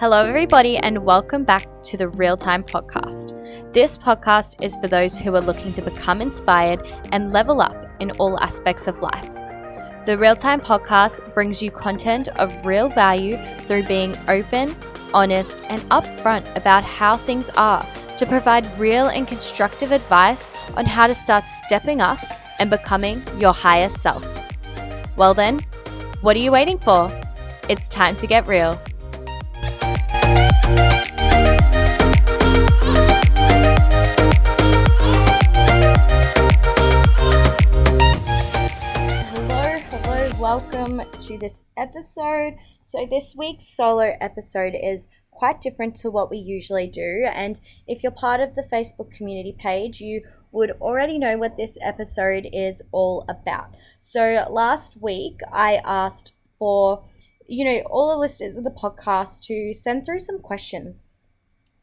Hello, everybody, and welcome back to the Real Time Podcast. This podcast is for those who are looking to become inspired and level up in all aspects of life. The Real Time Podcast brings you content of real value through being open, honest, and upfront about how things are to provide real and constructive advice on how to start stepping up and becoming your higher self. Well, then, what are you waiting for? It's time to get real. Welcome to this episode. So, this week's solo episode is quite different to what we usually do. And if you're part of the Facebook community page, you would already know what this episode is all about. So, last week I asked for, you know, all the listeners of the podcast to send through some questions.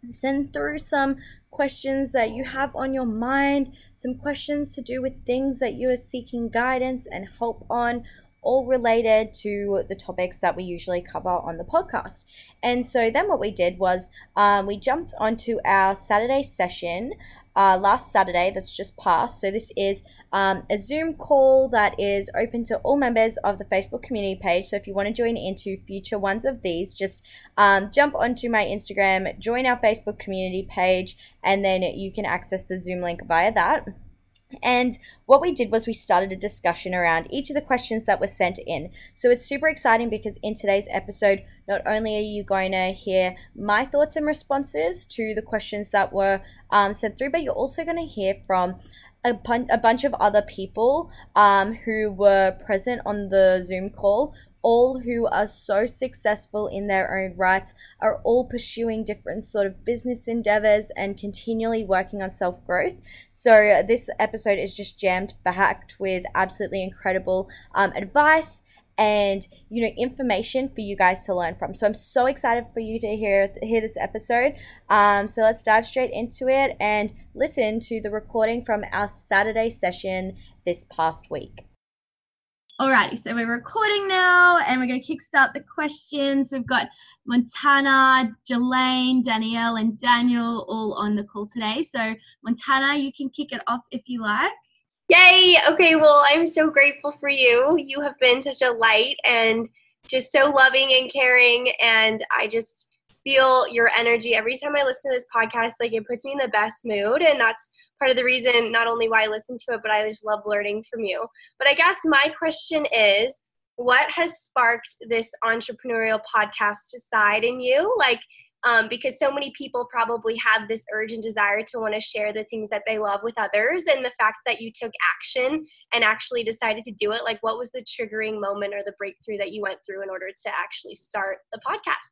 Send through some questions that you have on your mind, some questions to do with things that you are seeking guidance and help on, all related to the topics that we usually cover on the podcast. And so then what we did was um, we jumped onto our Saturday session. Uh, last Saturday, that's just passed. So, this is um, a Zoom call that is open to all members of the Facebook community page. So, if you want to join into future ones of these, just um, jump onto my Instagram, join our Facebook community page, and then you can access the Zoom link via that. And what we did was we started a discussion around each of the questions that were sent in. So it's super exciting because in today's episode, not only are you going to hear my thoughts and responses to the questions that were um, sent through, but you're also going to hear from a, bun- a bunch of other people um, who were present on the Zoom call all who are so successful in their own rights are all pursuing different sort of business endeavors and continually working on self growth. So, this episode is just jammed packed with absolutely incredible um, advice and you know information for you guys to learn from. So i'm so excited for you to hear hear this episode. Um, so let's dive straight into it and listen to the recording from our saturday session this past week Alrighty, so we're recording now and we're going to kickstart the questions. We've got Montana, Jelaine, Danielle, and Daniel all on the call today. So, Montana, you can kick it off if you like. Yay! Okay, well, I'm so grateful for you. You have been such a light and just so loving and caring, and I just feel your energy every time I listen to this podcast. Like, it puts me in the best mood, and that's part of the reason not only why I listen to it, but I just love learning from you. But I guess my question is what has sparked this entrepreneurial podcast side in you? Like, um, because so many people probably have this urge and desire to want to share the things that they love with others. And the fact that you took action and actually decided to do it, like, what was the triggering moment or the breakthrough that you went through in order to actually start the podcast?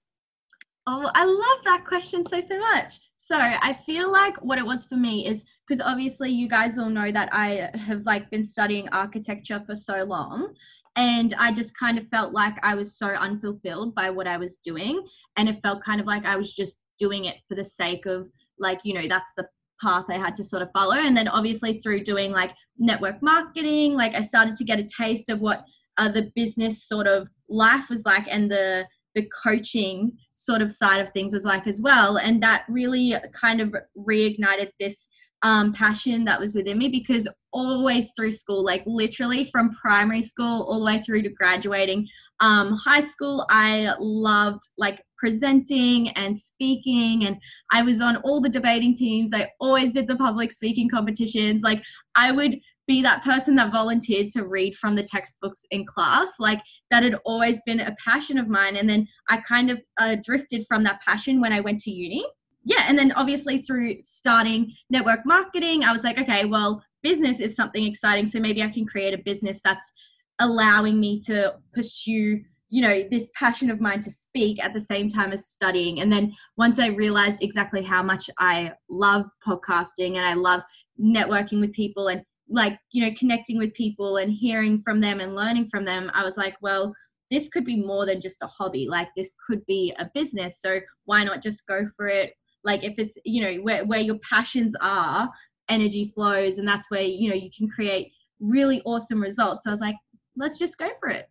Oh, I love that question so, so much. So I feel like what it was for me is because obviously you guys all know that I have like been studying architecture for so long and I just kind of felt like I was so unfulfilled by what I was doing and it felt kind of like I was just doing it for the sake of like you know that's the path I had to sort of follow. And then obviously through doing like network marketing like I started to get a taste of what uh, the business sort of life was like and the the coaching sort of side of things was like as well. And that really kind of reignited this um, passion that was within me because always through school, like literally from primary school all the way through to graduating um, high school, I loved like presenting and speaking, and I was on all the debating teams. I always did the public speaking competitions. Like I would be that person that volunteered to read from the textbooks in class like that had always been a passion of mine. And then i kind of uh, drifted from that passion when i went to uni. Yeah and then obviously through starting network marketing i was like okay well business is something exciting so maybe i can create a business that's allowing me to pursue you know this passion of mine to speak at the same time as studying. And then once i realized exactly how much i love podcasting and i love networking with people and like you know connecting with people and hearing from them and learning from them i was like well this could be more than just a hobby like this could be a business so why not just go for it like if it's you know where, where your passions are energy flows and that's where you know you can create really awesome results so i was like let's just go for it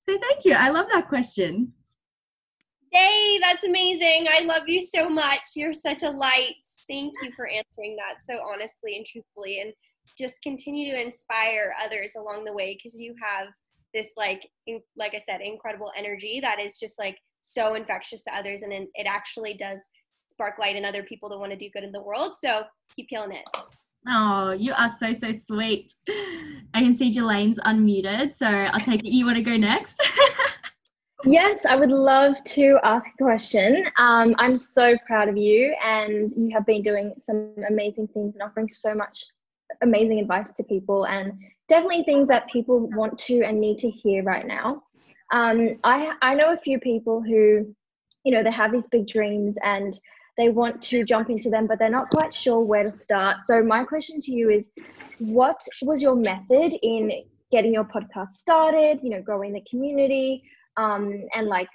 so thank you i love that question Yay, that's amazing. I love you so much. You're such a light. Thank you for answering that so honestly and truthfully. And just continue to inspire others along the way because you have this, like, in, like I said, incredible energy that is just like so infectious to others. And it actually does spark light in other people that want to do good in the world. So keep killing it. Oh, you are so, so sweet. I can see Jelaine's unmuted. So I'll take it. You want to go next? Yes, I would love to ask a question. Um, I'm so proud of you, and you have been doing some amazing things and offering so much amazing advice to people, and definitely things that people want to and need to hear right now. Um, I I know a few people who, you know, they have these big dreams and they want to jump into them, but they're not quite sure where to start. So my question to you is, what was your method in getting your podcast started? You know, growing the community um, and like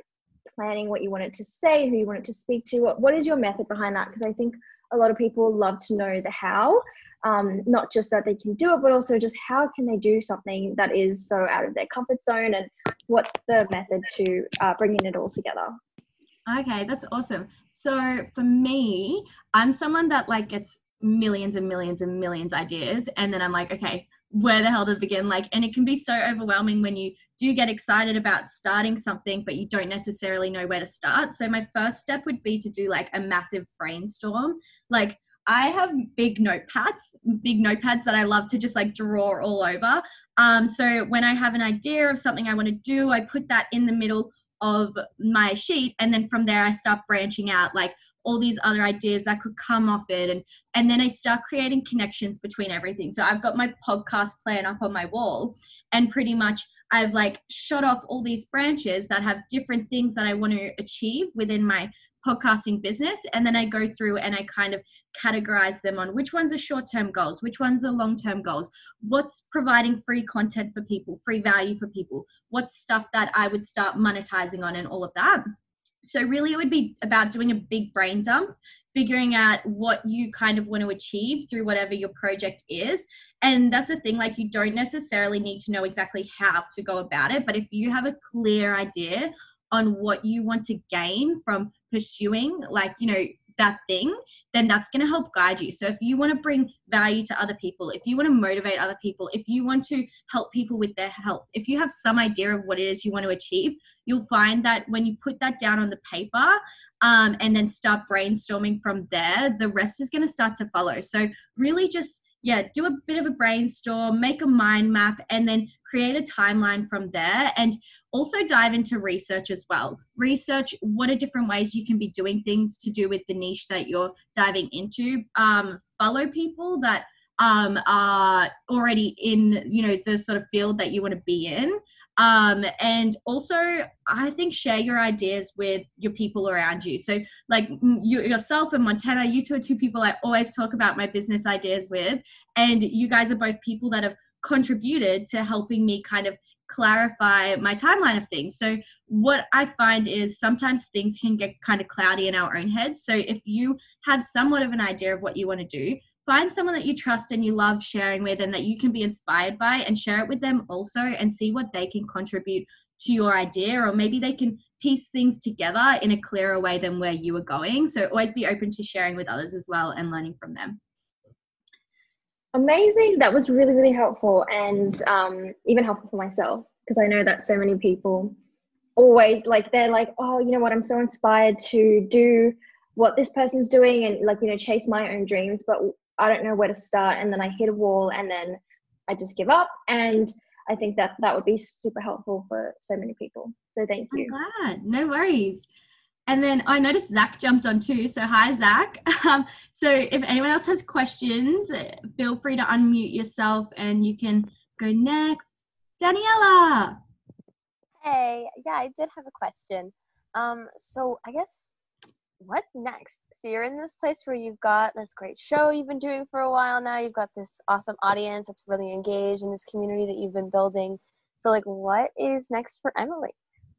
planning what you wanted to say, who you wanted to speak to. What, what is your method behind that? Because I think a lot of people love to know the how, um, not just that they can do it, but also just how can they do something that is so out of their comfort zone and what's the method to uh, bringing it all together? Okay, that's awesome. So for me, I'm someone that like gets millions and millions and millions ideas and then I'm like, okay, where the hell to begin like and it can be so overwhelming when you do get excited about starting something but you don't necessarily know where to start so my first step would be to do like a massive brainstorm like I have big notepads, big notepads that I love to just like draw all over. Um, so when I have an idea of something I want to do, I put that in the middle of my sheet, and then from there I start branching out. Like, all these other ideas that could come off it and and then i start creating connections between everything so i've got my podcast plan up on my wall and pretty much i've like shot off all these branches that have different things that i want to achieve within my podcasting business and then i go through and i kind of categorize them on which ones are short-term goals which ones are long-term goals what's providing free content for people free value for people what's stuff that i would start monetizing on and all of that. So really it would be about doing a big brain dump figuring out what you kind of want to achieve through whatever your project is. And that's the thing like you don't necessarily need to know exactly how to go about it but if you have a clear idea on what you want to gain from pursuing like you know that thing, then that's going to help guide you. So if you want to bring value to other people, if you want to motivate other people, if you want to help people with their health, if you have some idea of what it is you want to achieve, you'll find that when you put that down on the paper um, and then start brainstorming from there, the rest is going to start to follow. So really just yeah, do a bit of a brainstorm, make a mind map, and then create a timeline from there. And also dive into research as well. Research what are different ways you can be doing things to do with the niche that you're diving into. Um, follow people that um, are already in, you know, the sort of field that you want to be in. Um, and also, I think share your ideas with your people around you. So, like you, yourself and Montana, you two are two people I always talk about my business ideas with. And you guys are both people that have contributed to helping me kind of clarify my timeline of things. So, what I find is sometimes things can get kind of cloudy in our own heads. So, if you have somewhat of an idea of what you want to do, find someone that you trust and you love sharing with and that you can be inspired by and share it with them also and see what they can contribute to your idea or maybe they can piece things together in a clearer way than where you are going so always be open to sharing with others as well and learning from them amazing that was really really helpful and um, even helpful for myself because i know that so many people always like they're like oh you know what i'm so inspired to do what this person's doing and like you know chase my own dreams but I don't know where to start, and then I hit a wall, and then I just give up. And I think that that would be super helpful for so many people. So thank you. I'm glad. No worries. And then I noticed Zach jumped on too. So hi, Zach. Um, so if anyone else has questions, feel free to unmute yourself, and you can go next. Daniela. Hey, yeah, I did have a question. Um, so I guess what's next? So you're in this place where you've got this great show you've been doing for a while now. You've got this awesome audience that's really engaged in this community that you've been building. So like what is next for Emily?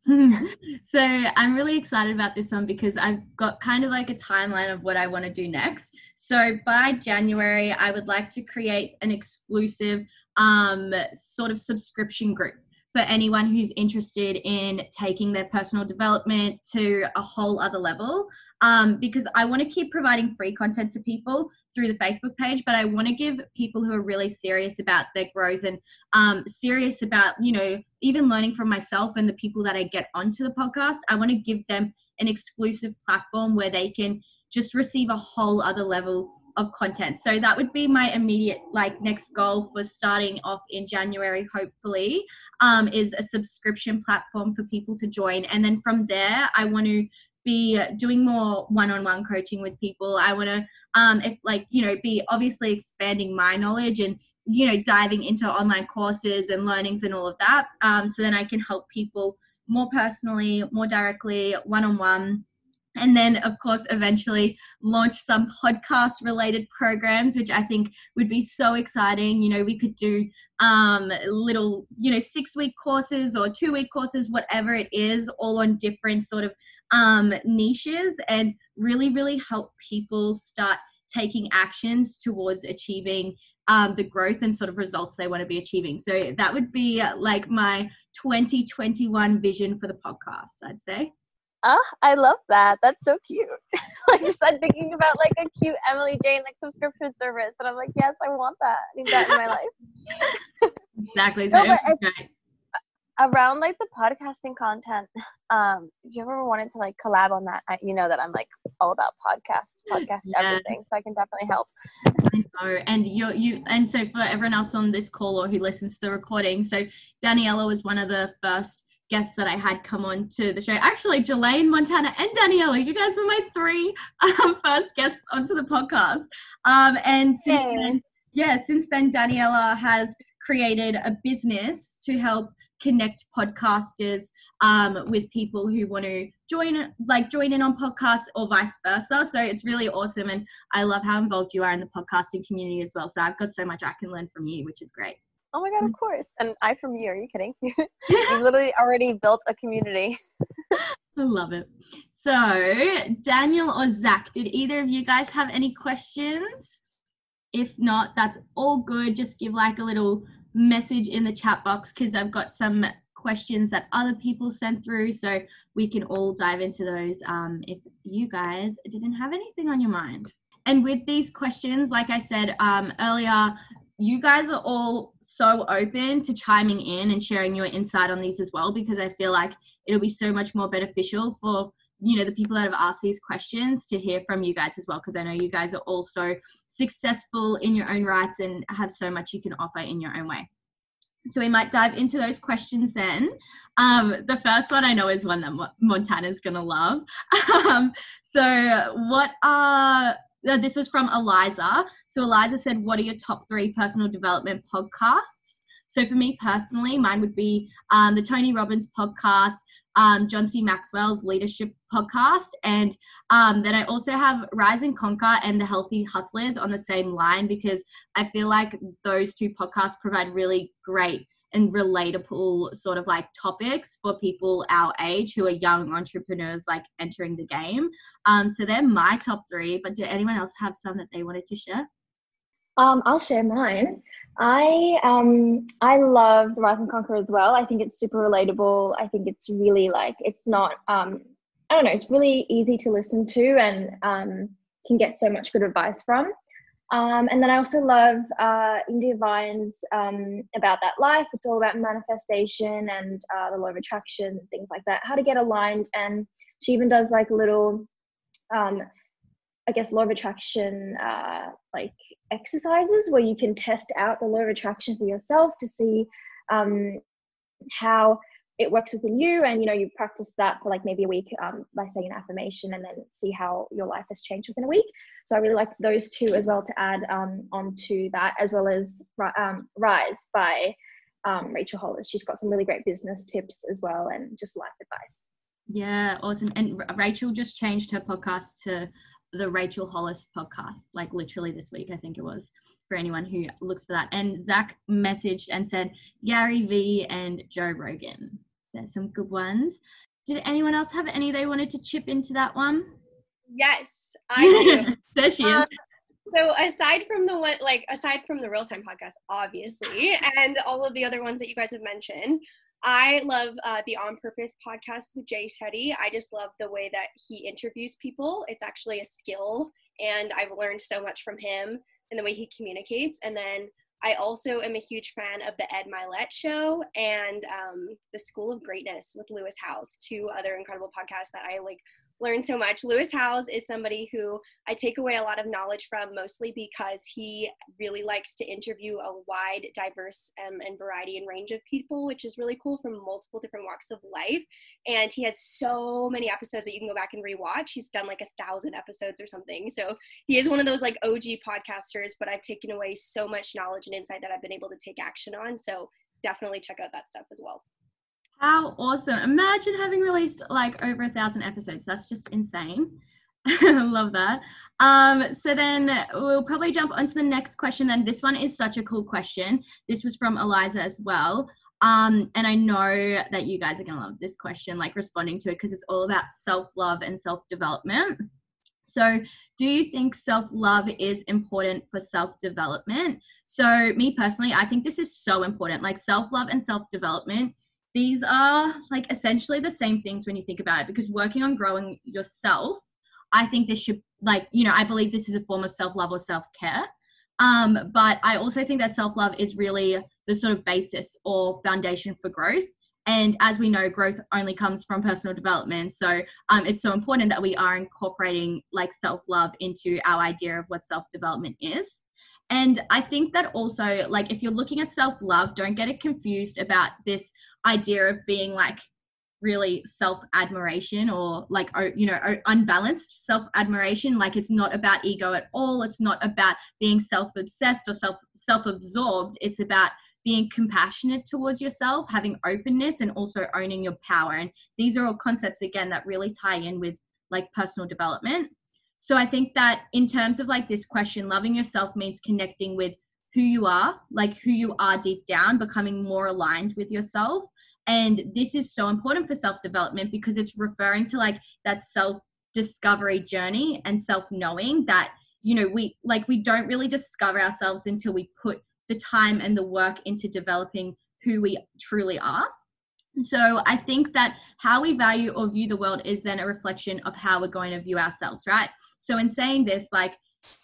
so I'm really excited about this one because I've got kind of like a timeline of what I want to do next. So by January, I would like to create an exclusive um, sort of subscription group for anyone who's interested in taking their personal development to a whole other level. Um, because I want to keep providing free content to people through the Facebook page, but I want to give people who are really serious about their growth and um, serious about, you know, even learning from myself and the people that I get onto the podcast. I want to give them an exclusive platform where they can just receive a whole other level of content. So that would be my immediate like next goal for starting off in January, hopefully, um, is a subscription platform for people to join. And then from there, I want to be doing more one-on-one coaching with people. I want to, um, if like you know, be obviously expanding my knowledge and you know diving into online courses and learnings and all of that. Um, so then I can help people more personally, more directly, one-on-one and then of course eventually launch some podcast related programs which i think would be so exciting you know we could do um little you know six week courses or two week courses whatever it is all on different sort of um niches and really really help people start taking actions towards achieving um, the growth and sort of results they want to be achieving. So that would be like my 2021 vision for the podcast, I'd say ah, I love that. That's so cute. like just I'm thinking about like a cute Emily Jane like subscription service, and I'm like, yes, I want that. I need that in my life. exactly. No, around like the podcasting content, um, if you ever wanted to like collab on that, I, you know that I'm like all about podcasts, podcast yes. everything, so I can definitely help. I know, and you you and so for everyone else on this call or who listens to the recording, so Daniela was one of the first guests that I had come on to the show. Actually, Jelaine, Montana, and Daniela, you guys were my three um, first guests onto the podcast. Um, and since hey. then, yeah, since then, Daniela has created a business to help connect podcasters um, with people who want to join like join in on podcasts or vice versa so it's really awesome and i love how involved you are in the podcasting community as well so i've got so much i can learn from you which is great Oh my god, of course. And I from you. Are you kidding? you literally already built a community. I love it. So, Daniel or Zach, did either of you guys have any questions? If not, that's all good. Just give like a little message in the chat box because I've got some questions that other people sent through so we can all dive into those um, if you guys didn't have anything on your mind. And with these questions, like I said um, earlier, you guys are all so open to chiming in and sharing your insight on these as well because I feel like it'll be so much more beneficial for you know the people that have asked these questions to hear from you guys as well because I know you guys are also successful in your own rights and have so much you can offer in your own way. So we might dive into those questions then. Um, the first one I know is one that Montana's gonna love. um, so what are this was from Eliza. So Eliza said, "What are your top three personal development podcasts?" So for me personally, mine would be um, the Tony Robbins podcast, um, John C. Maxwell's leadership podcast, and um, then I also have Rise and Conquer and the Healthy Hustlers on the same line because I feel like those two podcasts provide really great and relatable sort of like topics for people our age who are young entrepreneurs like entering the game. Um, so they're my top three. But did anyone else have some that they wanted to share? Um, I'll share mine. I um I love the Rise and Conquer as well. I think it's super relatable. I think it's really like it's not um I don't know, it's really easy to listen to and um can get so much good advice from. Um, and then I also love uh, India Vine's um, About That Life. It's all about manifestation and uh, the law of attraction, and things like that, how to get aligned. And she even does like little, um, I guess, law of attraction uh, like exercises where you can test out the law of attraction for yourself to see um, how it works within you and you know you practice that for like maybe a week um, by saying an affirmation and then see how your life has changed within a week so i really like those two as well to add um, onto that as well as um, rise by um, rachel hollis she's got some really great business tips as well and just life advice yeah awesome and rachel just changed her podcast to the Rachel Hollis podcast, like literally this week, I think it was, for anyone who looks for that. And Zach messaged and said Gary Vee and Joe Rogan. There's some good ones. Did anyone else have any they wanted to chip into that one? Yes, I do. there she is. Um, so aside from the one, like aside from the real time podcast, obviously, and all of the other ones that you guys have mentioned, I love uh, the On Purpose podcast with Jay Shetty. I just love the way that he interviews people. It's actually a skill, and I've learned so much from him and the way he communicates. And then I also am a huge fan of the Ed Mylett Show and um, the School of Greatness with Lewis Howes, two other incredible podcasts that I like learn so much. Lewis Howes is somebody who I take away a lot of knowledge from, mostly because he really likes to interview a wide, diverse, um, and variety and range of people, which is really cool from multiple different walks of life. And he has so many episodes that you can go back and rewatch. He's done like a thousand episodes or something. So he is one of those like OG podcasters, but I've taken away so much knowledge and insight that I've been able to take action on. So definitely check out that stuff as well. How awesome. Imagine having released like over a thousand episodes. That's just insane. Love that. Um, so then we'll probably jump onto the next question. Then this one is such a cool question. This was from Eliza as well. Um, and I know that you guys are gonna love this question, like responding to it, because it's all about self-love and self-development. So, do you think self love is important for self development? So, me personally, I think this is so important. Like, self love and self development these are like essentially the same things when you think about it because working on growing yourself i think this should like you know i believe this is a form of self-love or self-care. Um, but i also think that self-love is really the sort of basis or foundation for growth. And as we know growth only comes from personal development. So um, it's so important that we are incorporating like self-love into our idea of what self-development is and I think that also, like, if you're looking at self love, don't get it confused about this idea of being like really self admiration or like, you know, unbalanced self admiration. Like, it's not about ego at all. It's not about being self obsessed or self absorbed. It's about being compassionate towards yourself, having openness, and also owning your power. And these are all concepts, again, that really tie in with like personal development. So I think that in terms of like this question, loving yourself means connecting with who you are, like who you are deep down, becoming more aligned with yourself. And this is so important for self development because it's referring to like that self discovery journey and self knowing that, you know, we like we don't really discover ourselves until we put the time and the work into developing who we truly are. So I think that how we value or view the world is then a reflection of how we're going to view ourselves, right? So in saying this, like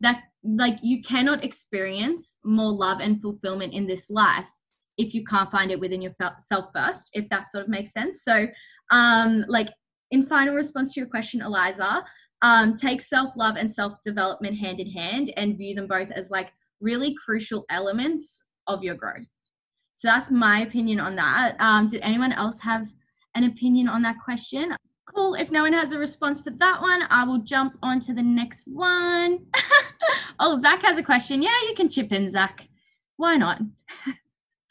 that, like you cannot experience more love and fulfillment in this life if you can't find it within yourself first, if that sort of makes sense. So, um, like in final response to your question, Eliza, um, take self love and self development hand in hand and view them both as like really crucial elements of your growth. So that's my opinion on that. Um, did anyone else have an opinion on that question? Cool. If no one has a response for that one, I will jump on to the next one. oh, Zach has a question. Yeah, you can chip in, Zach. Why not?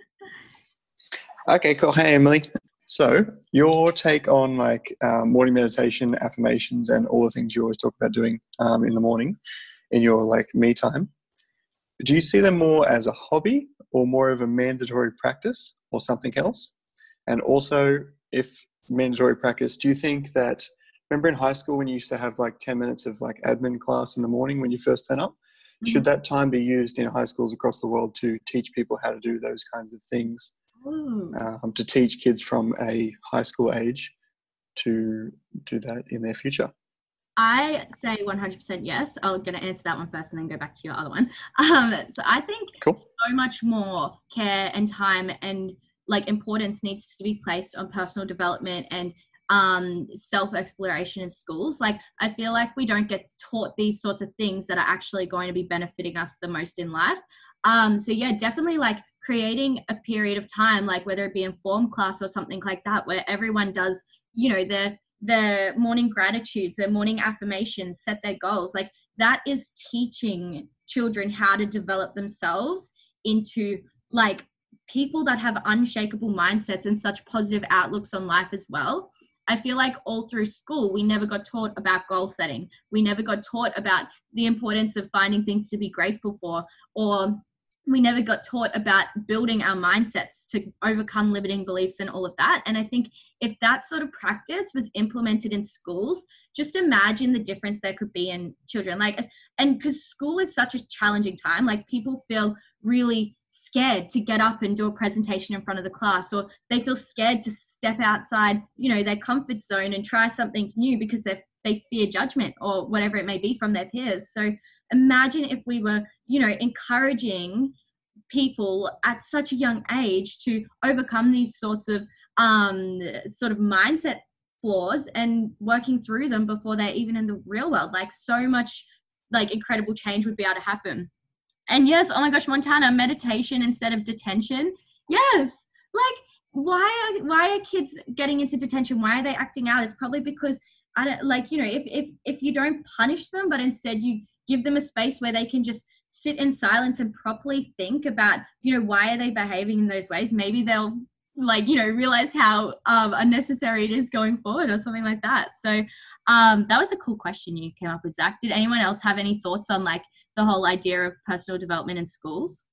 okay, cool. Hey, Emily. So, your take on like um, morning meditation, affirmations, and all the things you always talk about doing um, in the morning in your like me time. Do you see them more as a hobby or more of a mandatory practice or something else? And also, if mandatory practice, do you think that, remember in high school when you used to have like 10 minutes of like admin class in the morning when you first turn up? Mm-hmm. Should that time be used in high schools across the world to teach people how to do those kinds of things? Um, to teach kids from a high school age to do that in their future? I say 100% yes. I'm going to answer that one first and then go back to your other one. Um, so I think cool. so much more care and time and like importance needs to be placed on personal development and um, self exploration in schools. Like, I feel like we don't get taught these sorts of things that are actually going to be benefiting us the most in life. Um, so, yeah, definitely like creating a period of time, like whether it be in form class or something like that, where everyone does, you know, the the morning gratitudes, their morning affirmations, set their goals. Like that is teaching children how to develop themselves into like people that have unshakable mindsets and such positive outlooks on life as well. I feel like all through school, we never got taught about goal setting. We never got taught about the importance of finding things to be grateful for or we never got taught about building our mindsets to overcome limiting beliefs and all of that. And I think if that sort of practice was implemented in schools, just imagine the difference there could be in children. Like, and because school is such a challenging time, like people feel really scared to get up and do a presentation in front of the class or they feel scared to step outside you know their comfort zone and try something new because they they fear judgment or whatever it may be from their peers so imagine if we were you know encouraging people at such a young age to overcome these sorts of um sort of mindset flaws and working through them before they're even in the real world like so much like incredible change would be able to happen and yes, oh my gosh, Montana, meditation instead of detention. Yes. Like why are why are kids getting into detention? Why are they acting out? It's probably because I don't like, you know, if if if you don't punish them, but instead you give them a space where they can just sit in silence and properly think about, you know, why are they behaving in those ways? Maybe they'll like you know realize how um, unnecessary it is going forward or something like that. So um, that was a cool question you came up with zach. Did anyone else have any thoughts on like the whole idea of personal development in schools?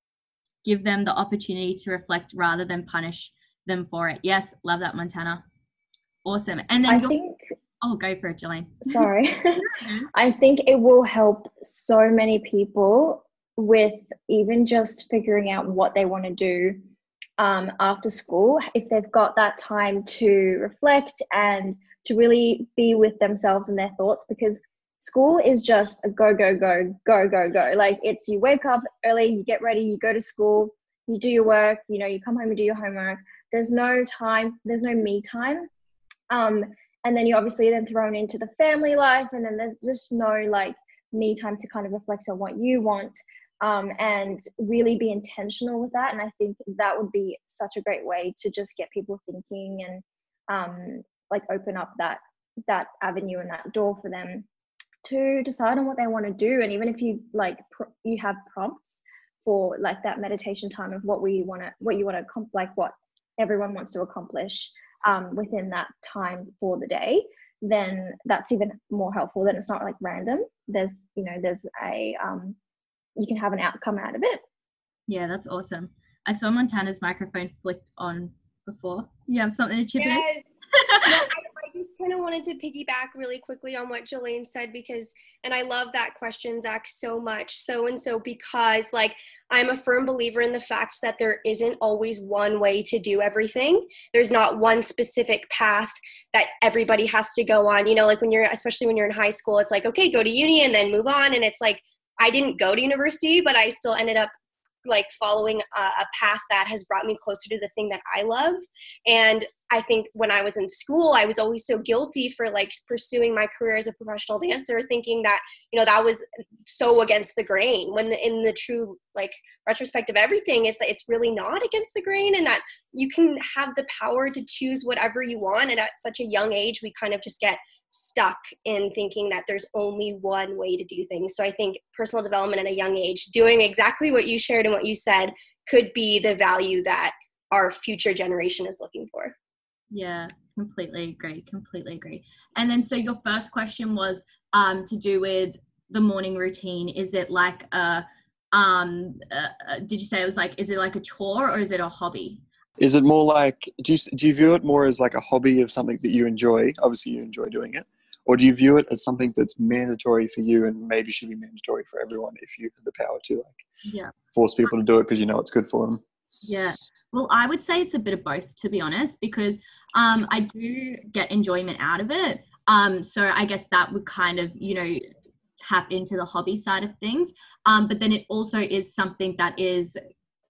Give them the opportunity to reflect rather than punish them for it. Yes love that montana. Awesome. And then I think oh go for it Jillian. sorry. I think it will help so many people with even just figuring out what they want to do um, after school if they've got that time to reflect and to really be with themselves and their thoughts because school is just a go go go go go go. Like it's you wake up early you get ready you go to school you do your work you know you come home and do your homework. There's no time there's no me time. Um and then you're obviously then thrown into the family life and then there's just no like me time to kind of reflect on what you want um, and really be intentional with that. And I think that would be such a great way to just get people thinking and um, like open up that that avenue and that door for them to decide on what they want to do. And even if you like pr- you have prompts for like that meditation time of what we want to what you want to comp- like what everyone wants to accomplish um, within that time for the day then that's even more helpful then it's not like random there's you know there's a um, you can have an outcome out of it. Yeah, that's awesome. I saw Montana's microphone flicked on before. You have something to chip yes. in? I, I just kind of wanted to piggyback really quickly on what Jillian said because, and I love that question, Zach, so much. So and so because, like, I'm a firm believer in the fact that there isn't always one way to do everything. There's not one specific path that everybody has to go on. You know, like when you're, especially when you're in high school, it's like, okay, go to uni and then move on. And it's like, I didn't go to university, but I still ended up like following a, a, path that has brought me closer to the thing that I love. And I think when I was in school, I was always so guilty for like pursuing my career as a professional dancer, thinking that, you know, that was so against the grain when the, in the true like retrospect of everything, it's, it's really not against the grain and that you can have the power to choose whatever you want. And at such a young age, we kind of just get stuck in thinking that there's only one way to do things. So I think personal development at a young age, doing exactly what you shared and what you said, could be the value that our future generation is looking for. Yeah, completely agree. Completely agree. And then, so your first question was um, to do with the morning routine. Is it like a, um, uh, did you say it was like, is it like a chore or is it a hobby? Is it more like do you do you view it more as like a hobby of something that you enjoy? Obviously, you enjoy doing it, or do you view it as something that's mandatory for you and maybe should be mandatory for everyone if you have the power to like yeah force people to do it because you know it's good for them? Yeah, well, I would say it's a bit of both to be honest, because um, I do get enjoyment out of it. Um, so I guess that would kind of you know tap into the hobby side of things. Um, but then it also is something that is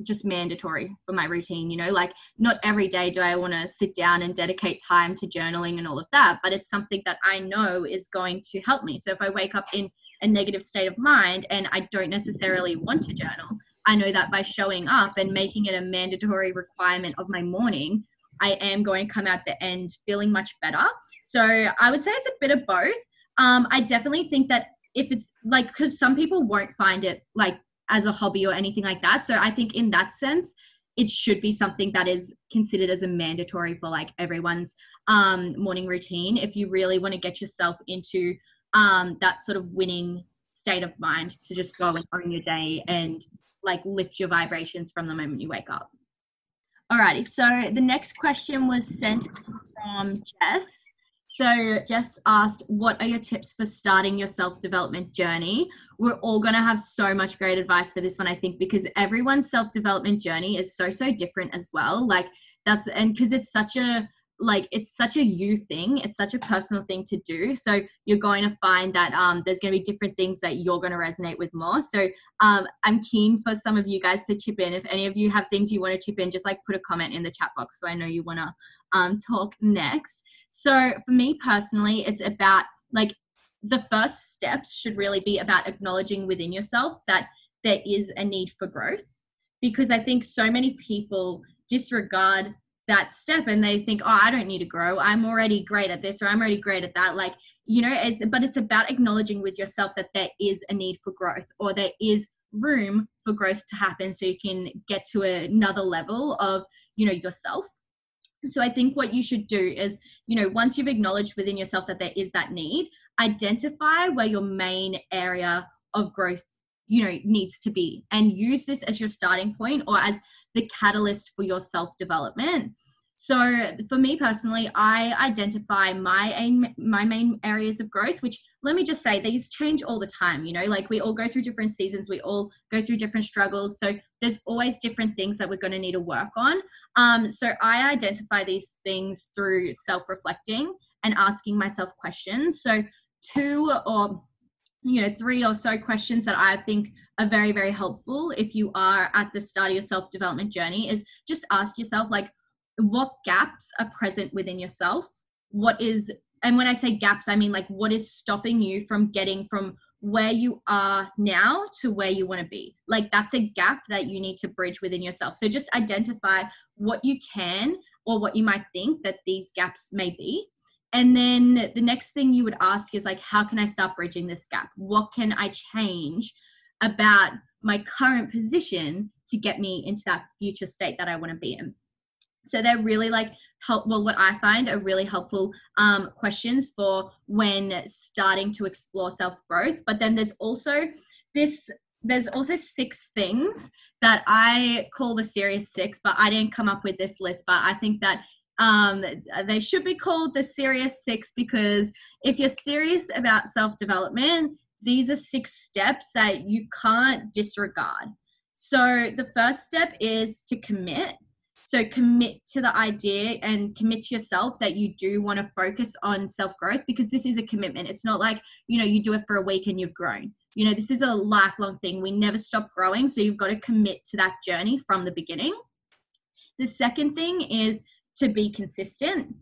just mandatory for my routine you know like not every day do i want to sit down and dedicate time to journaling and all of that but it's something that i know is going to help me. So if i wake up in a negative state of mind and i don't necessarily want to journal i know that by showing up and making it a mandatory requirement of my morning i am going to come out the end feeling much better. So i would say it's a bit of both. Um, i definitely think that if it's like because some people won't find it like as a hobby or anything like that. So I think in that sense, it should be something that is considered as a mandatory for like everyone's um, morning routine. If you really want to get yourself into um, that sort of winning state of mind to just go and own your day and like lift your vibrations from the moment you wake up. Alrighty, so the next question was sent from Jess. So, Jess asked, What are your tips for starting your self development journey? We're all going to have so much great advice for this one, I think, because everyone's self development journey is so, so different as well. Like, that's, and because it's such a, like it's such a you thing it's such a personal thing to do. So you're going to find that um, there's going to be different things that you're going to resonate with more. So um, i'm keen for some of you guys to chip in. If any of you have things you want to chip in just like put a comment in the chat box so i know you want to um, talk next. So for me personally it's about like the first steps should really be about acknowledging within yourself that there is a need for growth. Because i think so many people disregard that step and they think oh i don't need to grow. I'm already great at this or i'm already great at that. Like you know it's but it's about acknowledging with yourself that there is a need for growth or there is room for growth to happen so you can get to another level of you know yourself. So i think what you should do is you know once you've acknowledged within yourself that there is that need identify where your main area of growth you know needs to be and use this as your starting point or as the catalyst for your self development so for me personally i identify my aim, my main areas of growth which let me just say these change all the time you know like we all go through different seasons we all go through different struggles so there's always different things that we're going to need to work on. Um, so i identify these things through self-reflecting and asking myself questions. So two or you know three or so questions that i think are very very helpful if you are at the start of your self development journey is just ask yourself like what gaps are present within yourself? What is and when i say gaps i mean like what is stopping you from getting from where you are now to where you want to be? Like that's a gap that you need to bridge within yourself. So just identify what you can or what you might think that these gaps may be and then the next thing you would ask is like how can i start bridging this gap what can i change about my current position to get me into that future state that i want to be in so they're really like help well what i find are really helpful um, questions for when starting to explore self growth but then there's also this there's also six things that I call the serious six, but I didn't come up with this list. But I think that um, they should be called the Serious Six because if you're serious about self development, these are six steps that you can't disregard. So the first step is to commit. So commit to the idea and commit to yourself that you do want to focus on self growth because this is a commitment. It's not like, you know, you do it for a week and you've grown. You know, this is a lifelong thing. We never stop growing. So you've got to commit to that journey from the beginning. The second thing is to be consistent.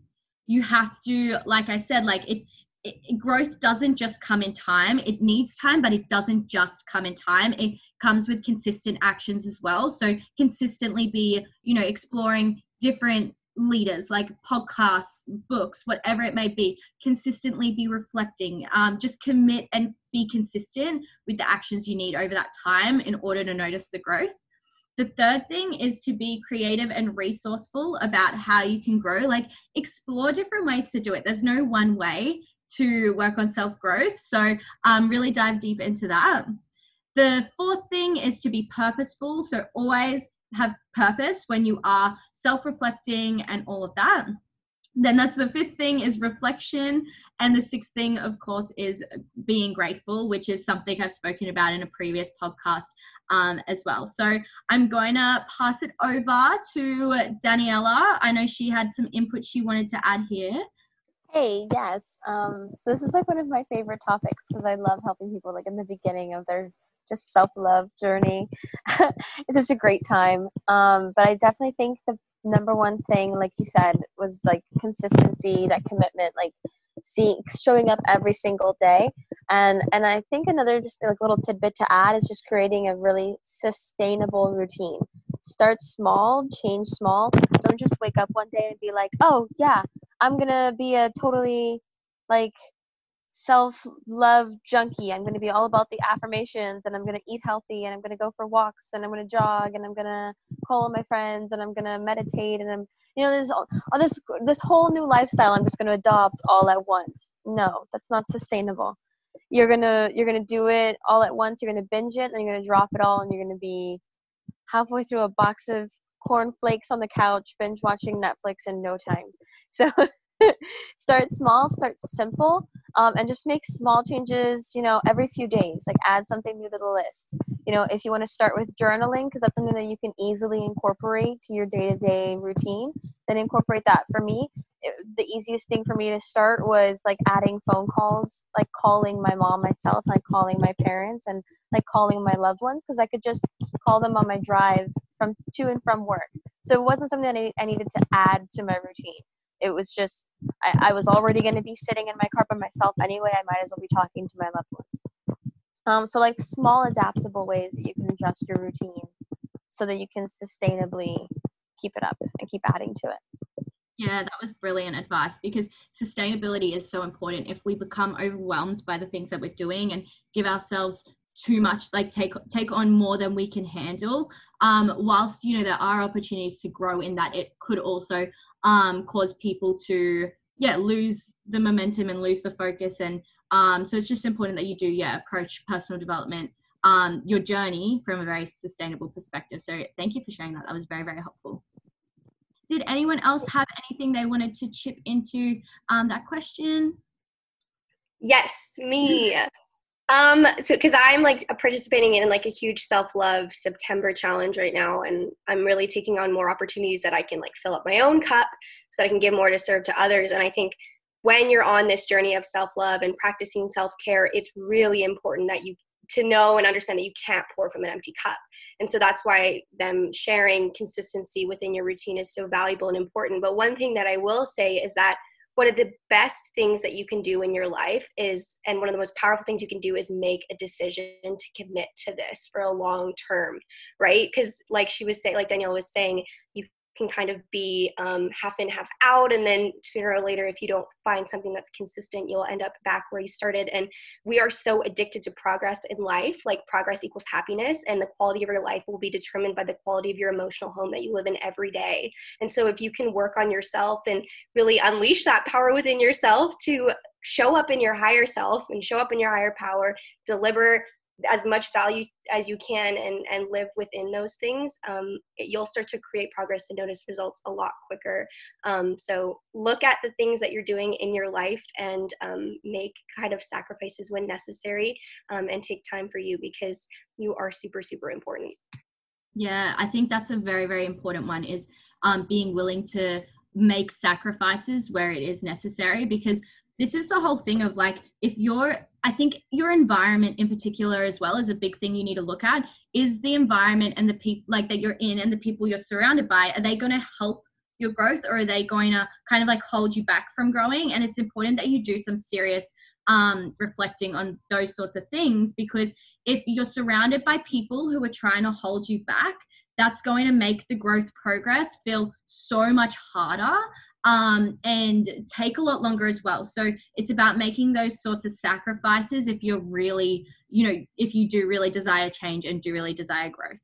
You have to like i said like it, it, growth doesn't just come in time. It needs time but it doesn't just come in time. It comes with consistent actions as well. So consistently be you know exploring different leaders like podcasts books whatever it may be. Consistently be reflecting. Um, just commit and be consistent with the actions you need over that time in order to notice the growth the third thing is to be creative and resourceful about how you can grow. Like, explore different ways to do it. There's no one way to work on self growth. So, um, really dive deep into that. The fourth thing is to be purposeful. So, always have purpose when you are self reflecting and all of that then that's the fifth thing is reflection. And the sixth thing of course is being grateful which is something i've spoken about in a previous podcast um, as well. So i'm going to pass it over to daniela. I know she had some input she wanted to add here. Hey yes um, so this is like one of my favorite topics because i love helping people like in the beginning of their just self-love journey. It's just a great time um, but i definitely think the number one thing like you said was like consistency that commitment like seeing showing up every single day. And and i think another just like little tidbit to add is just creating a really sustainable routine. Start small change small. Don't just wake up one day and be like oh yeah i'm gonna be a totally like self love junkie. I'm going to be all about the affirmations and I'm going to eat healthy and I'm going to go for walks and I'm going to jog and I'm going to call my friends and I'm going to meditate and I'm, you know, there's all, all this, this whole new lifestyle I'm just going to adopt all at once. No, that's not sustainable. You're going to, you're going to do it all at once. You're going to binge it and you're going to drop it all and you're going to be halfway through a box of cornflakes on the couch, binge watching Netflix in no time. So start small, start simple, um, and just make small changes, you know, every few days. Like add something new to the list. You know, if you want to start with journaling, because that's something that you can easily incorporate to your day to day routine, then incorporate that. For me, it, the easiest thing for me to start was like adding phone calls, like calling my mom myself, like calling my parents, and like calling my loved ones, because I could just call them on my drive from to and from work. So it wasn't something that I, I needed to add to my routine it was just I, I was already going to be sitting in my car by myself anyway. I might as well be talking to my loved ones. Um, so like small adaptable ways that you can adjust your routine so that you can sustainably keep it up and keep adding to it. Yeah, that was brilliant advice because sustainability is so important. If we become overwhelmed by the things that we're doing and give ourselves too much like take take on more than we can handle um whilst you know there are opportunities to grow in that it could also um, cause people to yeah lose the momentum and lose the focus. And um, so it's just important that you do yeah approach personal development um, your journey from a very sustainable perspective. So thank you for sharing that. That was very very helpful. Did anyone else have anything they wanted to chip into um, that question? Yes me um, so because I'm like participating in like a huge self-love September challenge right now, and I'm really taking on more opportunities that I can like fill up my own cup so that I can give more to serve to others. And I think when you're on this journey of self-love and practicing self-care, it's really important that you to know and understand that you can't pour from an empty cup. And so that's why them sharing consistency within your routine is so valuable and important. But one thing that I will say is that one of the best things that you can do in your life is and one of the most powerful things you can do is make a decision to commit to this for a long term right? Because like she was saying like danielle was saying you can kind of be um, half in, half out. And then sooner or later, if you don't find something that's consistent, you'll end up back where you started. And we are so addicted to progress in life. Like progress equals happiness, and the quality of your life will be determined by the quality of your emotional home that you live in every day. And so, if you can work on yourself and really unleash that power within yourself to show up in your higher self and show up in your higher power, deliver as much value as you can and and live within those things um, you'll start to create progress and notice results a lot quicker. Um, so look at the things that you're doing in your life and um, make kind of sacrifices when necessary um, and take time for you because you are super super important. Yeah i think that's a very very important one is um, being willing to make sacrifices where it is necessary because this is the whole thing of like if you're i think your environment in particular as well is a big thing you need to look at. Is the environment and the people like that you're in and the people you're surrounded by are they going to help your growth or are they going to kind of like hold you back from growing? And it's important that you do some serious um, reflecting on those sorts of things because if you're surrounded by people who are trying to hold you back that's going to make the growth progress feel so much harder um, and take a lot longer as well. So it's about making those sorts of sacrifices if you're really, you know, if you do really desire change and do really desire growth.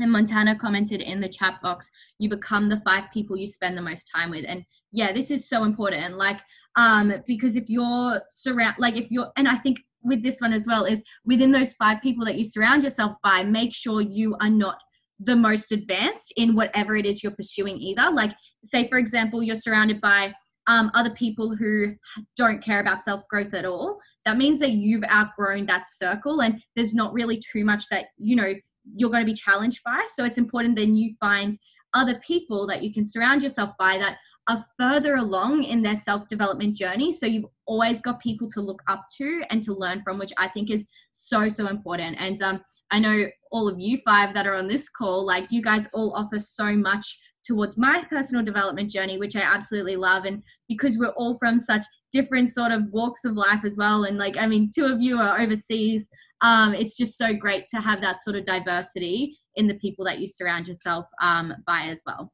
And Montana commented in the chat box, you become the five people you spend the most time with. And yeah, this is so important. And Like, um, because if you're surround, like if you're, and I think with this one as well is within those five people that you surround yourself by, make sure you are not the most advanced in whatever it is you're pursuing either. Like say for example you're surrounded by um, other people who don't care about self growth at all that means that you've outgrown that circle and there's not really too much that you know you're going to be challenged by so it's important then you find other people that you can surround yourself by that are further along in their self development journey. So you've always got people to look up to and to learn from, which I think is so, so important. And um, I know all of you five that are on this call, like you guys all offer so much towards my personal development journey, which I absolutely love. And because we're all from such different sort of walks of life as well, and like, I mean, two of you are overseas, um, it's just so great to have that sort of diversity in the people that you surround yourself um, by as well.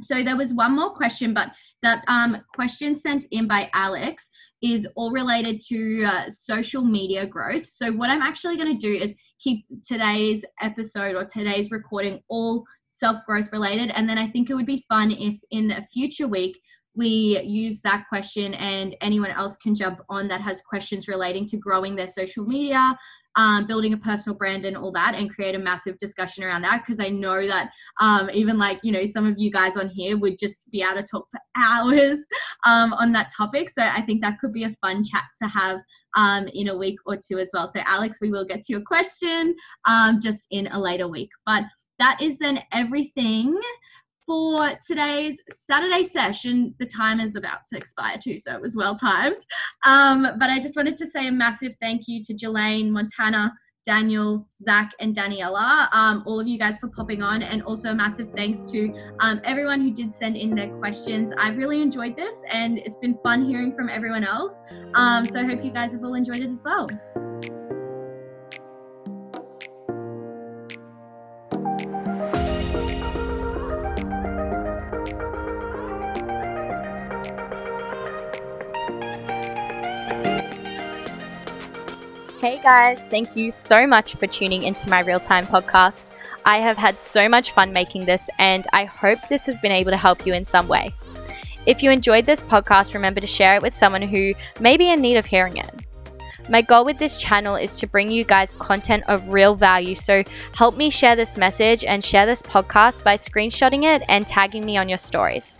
So there was one more question, but that um, question sent in by Alex is all related to uh, social media growth. So what I'm actually going to do is keep today's episode or today's recording all self growth related. And then I think it would be fun if in a future week we use that question and anyone else can jump on that has questions relating to growing their social media um, building a personal brand and all that and create a massive discussion around that because I know that um, even like, you know, some of you guys on here would just be able to talk for hours um, on that topic. So I think that could be a fun chat to have um, in a week or two as well. So, Alex, we will get to your question um, just in a later week. But that is then everything for today's Saturday session. The time is about to expire too, so it was well timed. Um, but I just wanted to say a massive thank you to Jelaine, Montana, Daniel, Zach, and Daniela, um, all of you guys for popping on, and also a massive thanks to um, everyone who did send in their questions. I've really enjoyed this, and it's been fun hearing from everyone else. Um, so I hope you guys have all enjoyed it as well. Hey guys, thank you so much for tuning into my real time podcast. I have had so much fun making this, and I hope this has been able to help you in some way. If you enjoyed this podcast, remember to share it with someone who may be in need of hearing it. My goal with this channel is to bring you guys content of real value, so help me share this message and share this podcast by screenshotting it and tagging me on your stories.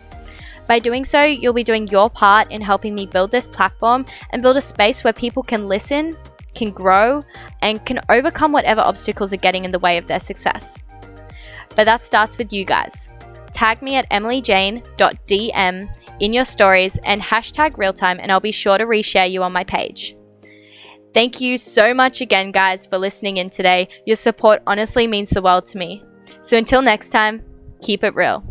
By doing so, you'll be doing your part in helping me build this platform and build a space where people can listen, can grow, and can overcome whatever obstacles are getting in the way of their success. But that starts with you guys. Tag me at emilyjane.dm in your stories and hashtag realtime, and I'll be sure to reshare you on my page. Thank you so much again, guys, for listening in today. Your support honestly means the world to me. So until next time, keep it real.